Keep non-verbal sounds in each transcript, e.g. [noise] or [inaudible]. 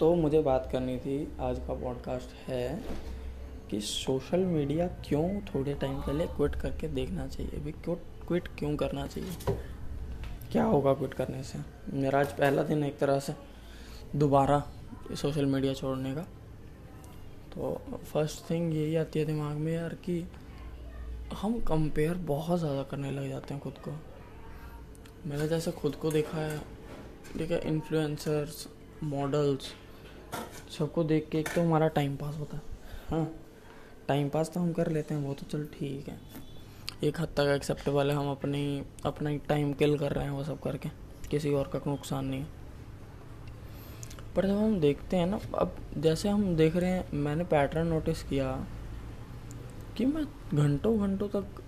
तो मुझे बात करनी थी, आज का पॉडकास्ट है कि सोशल मीडिया क्यों थोड़े टाइम लिए क्विट करके देखना चाहिए? अभी क्यों क्विट क्यों करना चाहिए? क्या होगा क्विट करने से? मेरा आज पहला दिन एक तरह से दोबारा सोशल मीडिया छोड़ने का। तो फ़र्स्ट थिंग यही आती है दिमाग में यार कि हम कंपेयर बहुत ज़्यादा करने लग जाते हैं खुद को। मैंने जैसे खुद को देखा है, ठीक है इन्फ्लुएंसर्स मॉडल्स सबको देख के एक तो हमारा टाइम पास होता है। हाँ। टाइम पास तो हम कर लेते हैं वो तो चल ठीक है। एक हद तक एक्सेप्टेबल है हम अपनी अपना ही टाइम किल कर रहे हैं वो सब करके। किसी और का नुकसान नहीं है। पर जब हम देखते हैं ना अब जैसे हम देख रहे हैं मैंने पैटर्न नोटिस किया कि मैं घंटों घंटों तक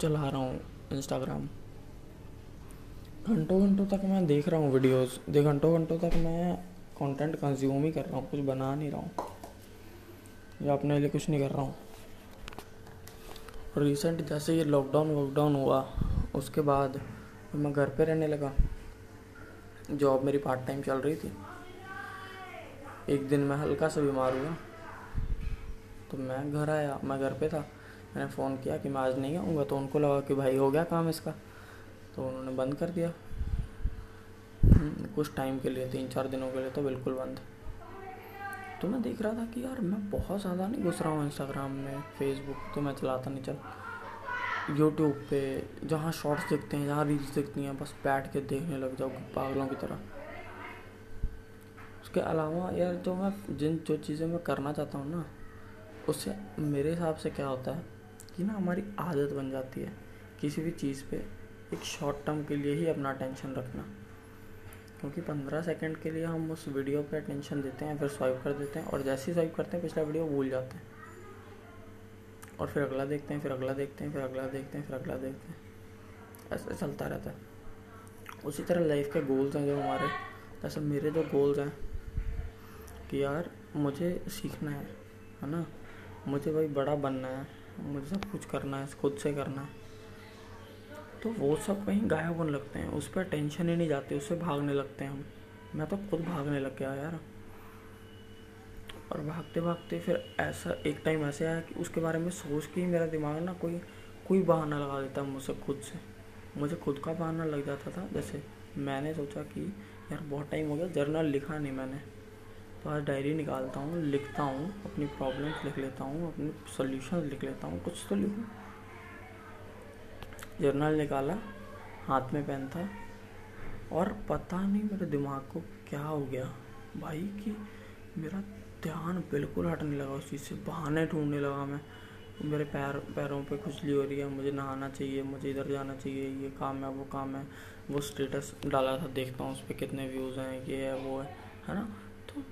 चला रहा हूँ इंस्टाग्राम घंटों घंटों तक मैं देख रहा हूँ वीडियोस घंटों घंटों तक मैं कंटेंट कंज्यूम ही कर रहा हूँ, कुछ बना नहीं रहा हूँ। या अपने लिए कुछ नहीं कर रहा हूँ। रिसेंट जैसे ये लॉकडाउन वॉकडाउन हुआ, उसके बाद मैं घर पे रहने लगा। जॉब मेरी पार्ट टाइम चल रही थी। एक दिन मैं हल्का सा बीमार हुआ। तो मैं घर आया, मैं घर पे था। मैंने फ़ोन किया कि मैं आज नहीं आऊँगा तो उनको लगा कि भाई हो गया काम इसका। तो उन्होंने बंद कर दिया। कुछ टाइम के लिए, तीन चार दिनों के लिए तो बिल्कुल बंद। तो मैं देख रहा था कि यार, मैं बहुत ज़्यादा नहीं घुस रहा हूँ इंस्टाग्राम में फेसबुक तो मैं चलाता नहीं, चल। यूट्यूब पे, जहाँ शॉर्ट्स दिखते हैं, जहाँ रील्स दिखती हैं, बस बैठ के देखने लग जाओ, पागलों की तरह। उसके अलावा यार, जो मैं, जिन, जो चीज़ें मैं करना चाहता हूँ ना, उससे मेरे हिसाब से क्या होता है कि ना हमारी आदत बन जाती है किसी भी चीज़ पे एक शॉर्ट टर्म के लिए ही अपना टेंशन रखना। क्योंकि पंद्रह सेकंड के लिए हम उस वीडियो पे अटेंशन देते हैं, फिर स्वाइप कर देते हैं और जैसे ही स्वाइप करते हैं, पिछला वीडियो भूल जाते हैं। और फिर अगला देखते हैं, फिर अगला देखते हैं, फिर अगला देखते हैं, फिर अगला देखते हैं। ऐसे चलता रहता है। उसी तरह लाइफ के गोल्स हैं जो हमारे। जैसे मेरे जो गोल्स हैं कि यार, मुझे सीखना है है ना? मुझे भाई बड़ा बनना है, मुझे सब कुछ करना है, खुद से करना है। तो वो सब कहीं गायब होने लगते हैं। उस पर टेंशन ही नहीं जाती उससे भागने लगते हैं हम। मैं तो खुद भागने लग गया यार। और भागते भागते फिर ऐसा, एक टाइम ऐसे आया कि उसके बारे में सोच के ही मेरा दिमाग ना कोई कोई बहाना लगा देता मुझसे खुद से। मुझे खुद का बहाना लग जाता था। जैसे मैंने सोचा कि यार बहुत टाइम हो गया जर्नल लिखा नहीं मैंने। तो आज डायरी निकालता हूँ, लिखता हूँ, अपनी प्रॉब्लम्स लिख लेता हूँ, अपने सोल्यूशन लिख लेता हूँ, कुछ तो लिखूँ। जर्नल निकाला, हाथ में पेन था और पता नहीं मेरे दिमाग को क्या हो गया। भाई कि मेरा ध्यान बिल्कुल हटने लगा, उस चीज़ से बहाने ढूँढने लगा मैं। मेरे पैर, पैरों पे खुजली हो रही है, मुझे नहाना चाहिए, मुझे इधर जाना चाहिए, ये काम है, वो काम है। वो स्टेटस डाला था, देखता हूँ उस पर कितने व्यूज़ हैं, ये है, वो है है ना? तो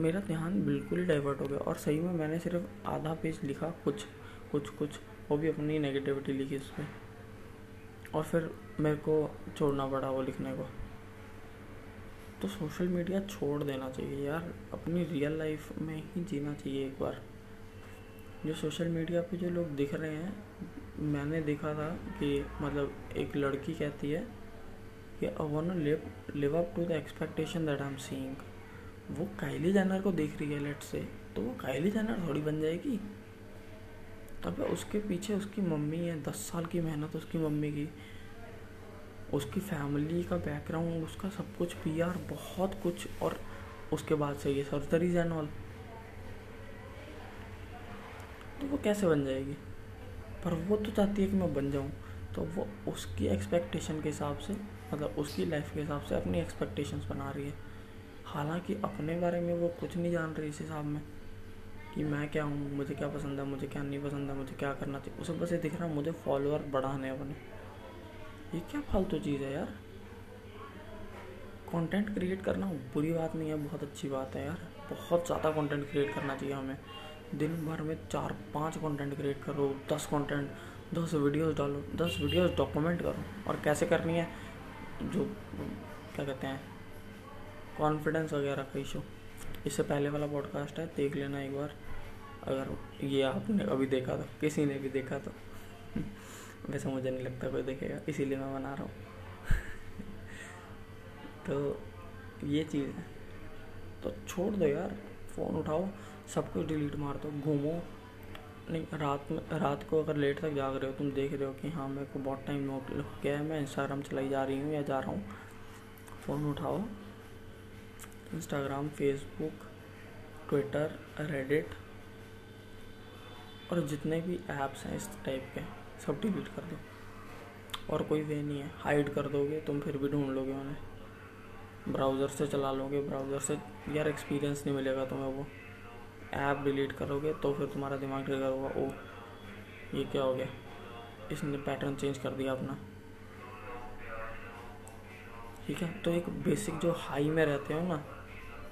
मेरा ध्यान बिल्कुल ही डाइवर्ट हो गया और सही में मैंने सिर्फ़ आधा पेज लिखा, कुछ कुछ कुछ, वो भी अपनी नेगेटिविटी लिखी उस पर और फिर मेरे को छोड़ना पड़ा वो लिखने को। तो सोशल मीडिया छोड़ देना चाहिए यार, अपनी रियल लाइफ में ही जीना चाहिए एक बार। जो सोशल मीडिया पे जो लोग दिख रहे हैं, मैंने देखा था कि मतलब एक लड़की कहती है कि I live live up to the expectation that I am seeing वो काइली जानर को देख रही है लेट से तो वो काइली जानर थोड़ी बन जाएगी। तब उसके पीछे उसकी मम्मी है, दस साल की मेहनत उसकी मम्मी की। उसकी फैमिली का बैकग्राउंड उसका सब कुछ पी आर बहुत कुछ और उसके बाद से ये सर्जरीज एंड ऑल तो वो कैसे बन जाएगी? पर वो तो चाहती है कि मैं बन जाऊँ। तो वो उसकी एक्सपेक्टेशन के हिसाब से मतलब उसकी लाइफ के हिसाब से अपनी एक्सपेक्टेशंस बना रही है। हालाँकि अपने बारे में वो कुछ नहीं जान रही इस हिसाब में। कि मैं क्या हूँ, मुझे क्या पसंद है, मुझे क्या नहीं पसंद है, मुझे क्या करना चाहिए। उसे बस ये दिख रहा है, मुझे फॉलोअर बढ़ाने अपने। ये क्या फालतू तो चीज़ है यार? कंटेंट क्रिएट करना बुरी बात नहीं है, बहुत अच्छी बात है यार। बहुत ज़्यादा कंटेंट क्रिएट करना चाहिए हमें। दिन भर में चार, पाँच कंटेंट क्रिएट करो, दस कंटेंट दस वीडियोस डालो, दस वीडियोस डॉक्यूमेंट करो। और कैसे करनी है? जो, क्या कहते हैं कॉन्फिडेंस वगैरह का इशू इससे पहले वाला पॉडकास्ट है, देख लेना एक बार। अगर ये आपने अभी देखा तो किसी ने भी देखा तो वैसे मुझे नहीं लगता कोई देखेगा, इसीलिए मैं बना रहा हूँ। [laughs] तो ये चीज़ है। तो छोड़ दो यार, फ़ोन उठाओ, सब कुछ डिलीट मार दो, घूमो। नहीं, रात में, रात को अगर लेट तक जाग रहे हो, तुम देख रहे हो कि हाँ मेरे को बहुत टाइम हो गया, है मैं इंस्टाग्राम चलाई जा रही हूँ या जा रहा हूँ। फ़ोन उठाओ। इंस्टाग्राम फेसबुक ट्विटर रेडिट और जितने भी ऐप्स हैं इस टाइप के, सब डिलीट कर दो। और कोई वे नहीं है। हाइड कर दोगे, तुम फिर भी ढूंढ लोगे उन्हें। ब्राउज़र से चला लोगे ब्राउज़र से। यार एक्सपीरियंस नहीं मिलेगा तुम्हें वो। ऐप डिलीट करोगे तो फिर तुम्हारा दिमाग ट्रिगर होगा ओ ये क्या हो गया? इसने पैटर्न चेंज कर दिया अपना। ठीक है? तो एक बेसिक जो हाई में रहते हो ना,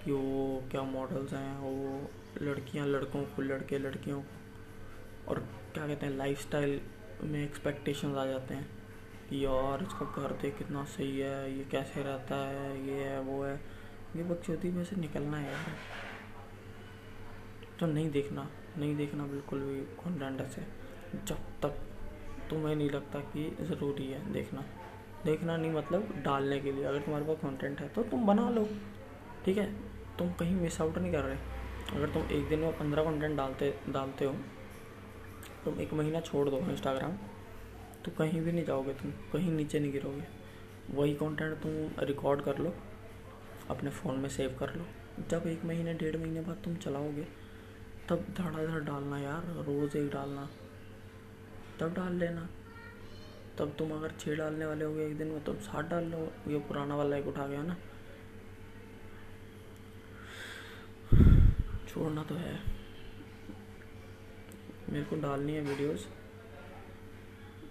कि वो क्या मॉडल्स हैं, वो लड़कियाँ लड़कों को, लड़के लड़कियों को। और क्या कहते हैं लाइफस्टाइल में एक्सपेक्टेशन आ जाते हैं कि यार इसका घर देख कितना सही है, ये कैसे रहता है, ये है, वो है। ये बकचोदी में से निकलना है यार। तो नहीं देखना नहीं देखना बिल्कुल भी कंटेंट से। जब तक तुम्हें नहीं लगता कि ज़रूरी है देखना। देखना नहीं मतलब डालने के लिए। अगर तुम्हारे पास कंटेंट है तो तुम बना लो, ठीक है? तुम कहीं मिस आउट नहीं कर रहे। अगर तुम एक दिन में पंद्रह कंटेंट डालते डालते हो तुम एक महीना छोड़ दो इंस्टाग्राम तो कहीं भी नहीं जाओगे तुम, कहीं नीचे नहीं गिरोगे। वही कंटेंट तुम रिकॉर्ड कर लो, अपने फ़ोन में सेव कर लो। जब एक महीने, डेढ़ महीने बाद तुम चलाओगे, तब धड़ाधड़ डालना यार, रोज़ एक डालना। तब डाल लेना। तब तुम अगर छः डालने वाले हो एक दिन में तुम सात डाल लो। ये पुराना वाला एक उठा गया ना। छोड़ना तो है। मेरे को डालनी है वीडियोस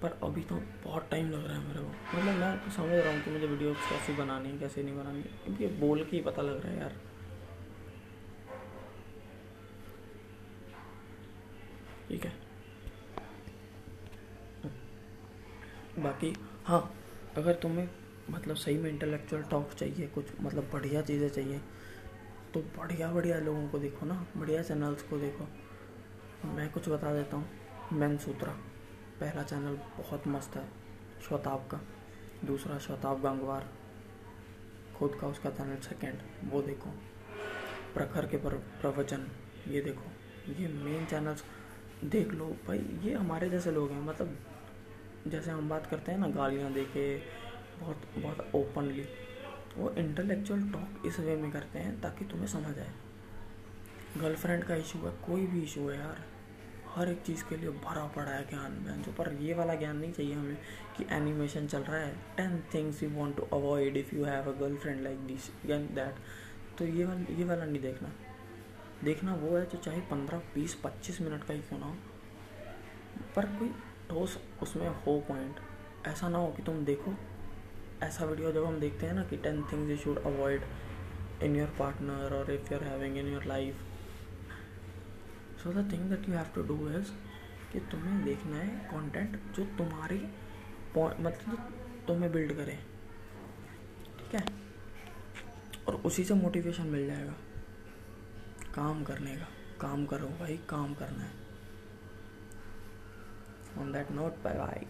पर अभी तो बहुत टाइम लग रहा है मेरे को। मतलब मैं तो समझ रहा हूँ कि मुझे वीडियो कैसे बनानी है, कैसे नहीं बनानी क्योंकि बोल के ही पता लग रहा है यार। ठीक है। बाकी हाँ अगर तुम्हें मतलब सही में इंटेलेक्चुअल टॉक चाहिए, कुछ मतलब बढ़िया चीज़ें चाहिए तो बढ़िया बढ़िया लोगों को देखो ना, बढ़िया चैनल्स को देखो। मैं कुछ बता देता हूँ। मैन सूत्रा, पहला चैनल बहुत मस्त है, शताब का। दूसरा शताब गंगवार। खुद का उसका चैनल सेकेंड वो देखो। प्रखर के प्रवचन, ये देखो। ये मेन चैनल्स देख लो। भाई, ये हमारे जैसे लोग हैं मतलब जैसे हम बात करते हैं ना, गालियाँ दे के बहुत बहुत ओपनली वो इंटेलेक्चुअल टॉक इस वे में करते हैं ताकि तुम्हें समझ आए। गर्लफ्रेंड का इशू है, कोई भी इशू है यार। हर एक चीज़ के लिए भरा पड़ा है ज्ञान में जो पर ये वाला ज्ञान नहीं चाहिए हमें कि एनिमेशन चल रहा है। Ten things you want to avoid if you have a girlfriend like this gain that तो ये वाला ये वाला नहीं देखना। देखना वो है जो चाहे पंद्रह, बीस, पच्चीस मिनट का ही क्यों ना हो। पर कोई ठोस उसमें हो पॉइंट ऐसा ना हो कि तुम देखो। ऐसा वीडियो जब हम देखते हैं ना कि ten things you should avoid in your partner और if you are having in your life so the thing that you have to do is कि तुम्हें देखना है कंटेंट जो तुम्हारी मतलब तुम्हें बिल्ड करे। ठीक है? और उसी से मोटिवेशन मिल जाएगा। काम करने का। काम करो भाई, काम करना है। On that note bye bye